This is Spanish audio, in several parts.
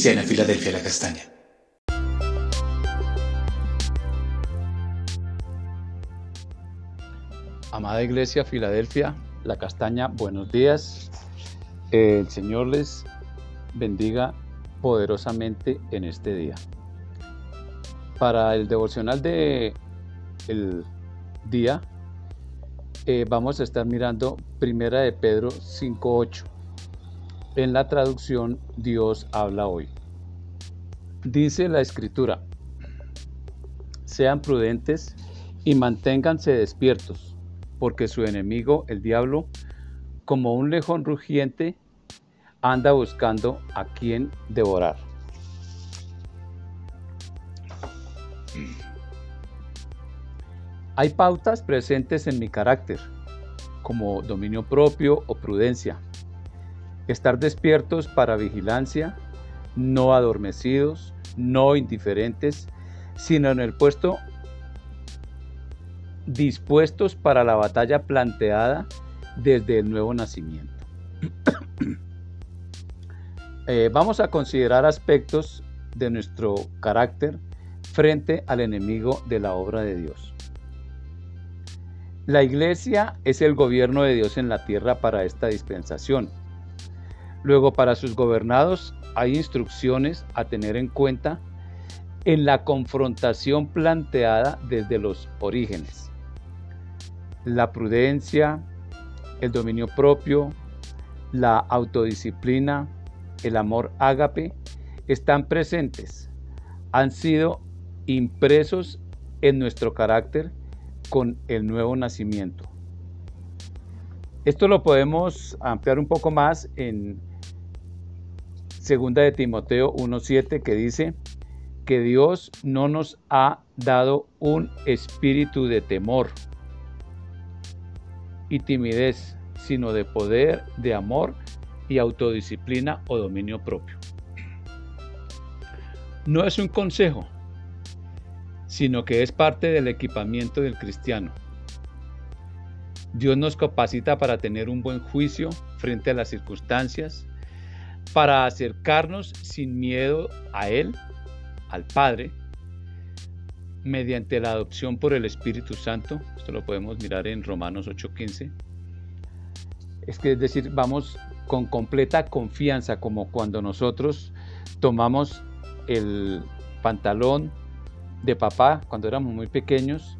Cristiana Filadelfia La Castaña. Amada Iglesia Filadelfia La Castaña, buenos días. El Señor les bendiga poderosamente en este día. Para el devocional de el día eh, vamos a estar mirando Primera de Pedro 5.8 en la traducción Dios habla hoy. Dice la escritura, sean prudentes y manténganse despiertos, porque su enemigo, el diablo, como un lejón rugiente, anda buscando a quien devorar. Hay pautas presentes en mi carácter, como dominio propio o prudencia. Estar despiertos para vigilancia, no adormecidos, no indiferentes, sino en el puesto dispuestos para la batalla planteada desde el nuevo nacimiento. Eh, vamos a considerar aspectos de nuestro carácter frente al enemigo de la obra de Dios. La iglesia es el gobierno de Dios en la tierra para esta dispensación. Luego, para sus gobernados hay instrucciones a tener en cuenta en la confrontación planteada desde los orígenes. La prudencia, el dominio propio, la autodisciplina, el amor ágape están presentes, han sido impresos en nuestro carácter con el nuevo nacimiento. Esto lo podemos ampliar un poco más en 2 de Timoteo 1.7 que dice que Dios no nos ha dado un espíritu de temor y timidez, sino de poder, de amor y autodisciplina o dominio propio. No es un consejo, sino que es parte del equipamiento del cristiano. Dios nos capacita para tener un buen juicio frente a las circunstancias, para acercarnos sin miedo a Él, al Padre, mediante la adopción por el Espíritu Santo. Esto lo podemos mirar en Romanos 8:15. Es que es decir, vamos con completa confianza, como cuando nosotros tomamos el pantalón de papá cuando éramos muy pequeños,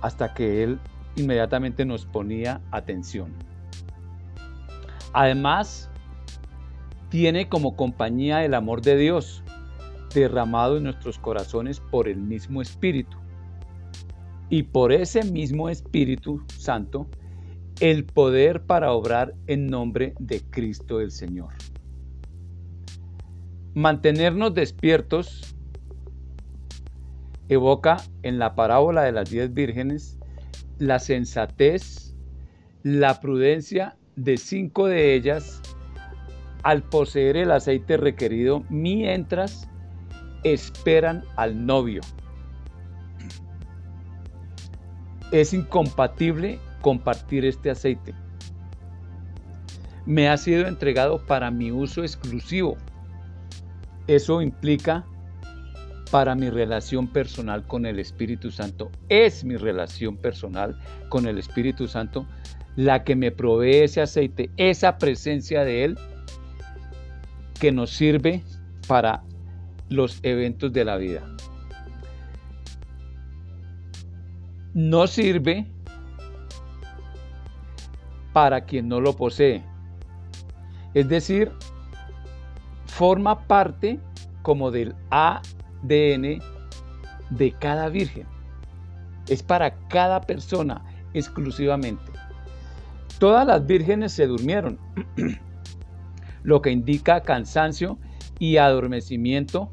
hasta que él inmediatamente nos ponía atención. Además, tiene como compañía el amor de Dios derramado en nuestros corazones por el mismo Espíritu. Y por ese mismo Espíritu Santo, el poder para obrar en nombre de Cristo el Señor. Mantenernos despiertos evoca en la parábola de las diez vírgenes la sensatez, la prudencia de cinco de ellas al poseer el aceite requerido mientras esperan al novio. Es incompatible compartir este aceite. Me ha sido entregado para mi uso exclusivo. Eso implica para mi relación personal con el Espíritu Santo. Es mi relación personal con el Espíritu Santo la que me provee ese aceite, esa presencia de Él que nos sirve para los eventos de la vida. No sirve para quien no lo posee. Es decir, forma parte como del ADN de cada virgen. Es para cada persona exclusivamente. Todas las vírgenes se durmieron, lo que indica cansancio y adormecimiento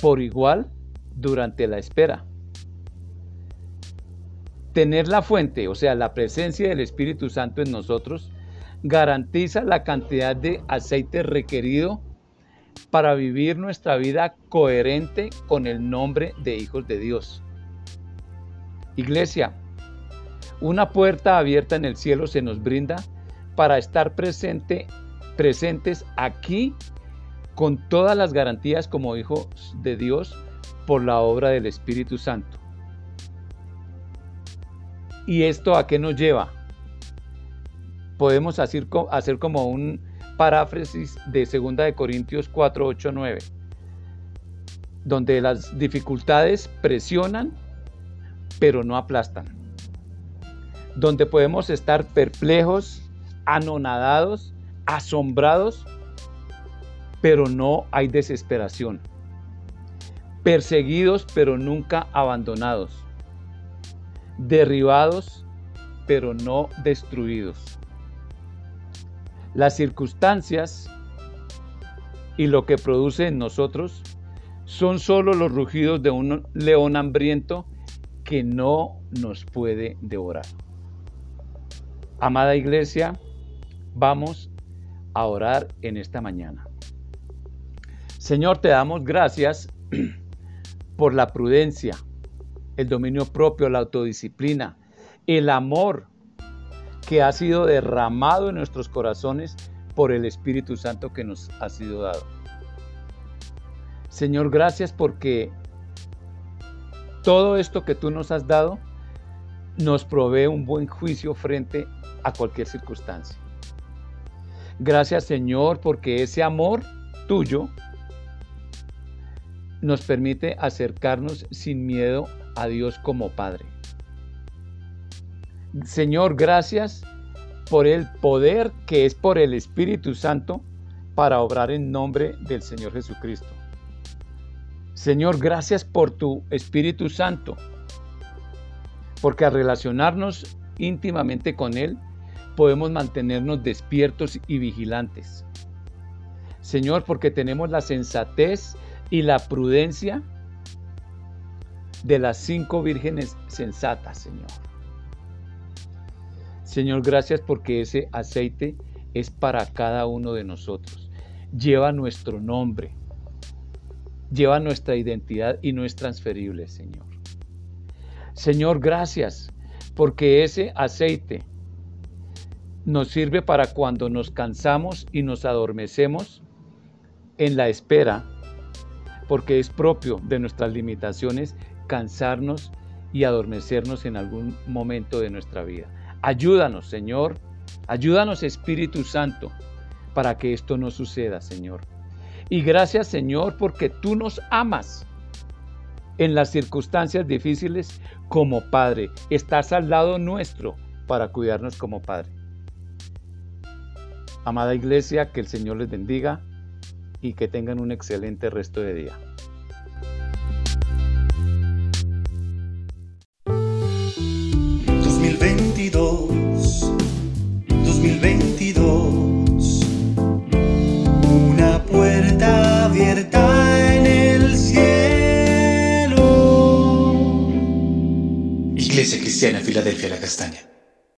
por igual durante la espera. Tener la fuente, o sea, la presencia del Espíritu Santo en nosotros, garantiza la cantidad de aceite requerido para vivir nuestra vida coherente con el nombre de hijos de Dios. Iglesia, una puerta abierta en el cielo se nos brinda para estar presente presentes aquí con todas las garantías como hijos de Dios por la obra del Espíritu Santo. ¿Y esto a qué nos lleva? Podemos hacer, como un paráfrasis de 2 de Corintios 4, 8, 9, donde las dificultades presionan, pero no aplastan. Donde podemos estar perplejos, anonadados, asombrados, pero no hay desesperación. Perseguidos, pero nunca abandonados. Derribados, pero no destruidos. Las circunstancias y lo que produce en nosotros son solo los rugidos de un león hambriento que no nos puede devorar. Amada iglesia, vamos a orar en esta mañana. Señor, te damos gracias por la prudencia, el dominio propio, la autodisciplina, el amor que ha sido derramado en nuestros corazones por el Espíritu Santo que nos ha sido dado. Señor, gracias porque todo esto que tú nos has dado nos provee un buen juicio frente a cualquier circunstancia. Gracias Señor porque ese amor tuyo nos permite acercarnos sin miedo a Dios como Padre. Señor, gracias por el poder que es por el Espíritu Santo para obrar en nombre del Señor Jesucristo. Señor, gracias por tu Espíritu Santo, porque al relacionarnos íntimamente con Él, podemos mantenernos despiertos y vigilantes. Señor, porque tenemos la sensatez y la prudencia de las cinco vírgenes sensatas, Señor. Señor, gracias porque ese aceite es para cada uno de nosotros. Lleva nuestro nombre, lleva nuestra identidad y no es transferible, Señor. Señor, gracias porque ese aceite nos sirve para cuando nos cansamos y nos adormecemos en la espera, porque es propio de nuestras limitaciones cansarnos y adormecernos en algún momento de nuestra vida. Ayúdanos, Señor, ayúdanos, Espíritu Santo, para que esto no suceda, Señor. Y gracias, Señor, porque tú nos amas en las circunstancias difíciles como Padre. Estás al lado nuestro para cuidarnos como Padre. Amada iglesia, que el Señor les bendiga y que tengan un excelente resto de día. ...2022... ...2022... ...una puerta abierta en el cielo... Iglesia Cristiana Filadelfia La Castaña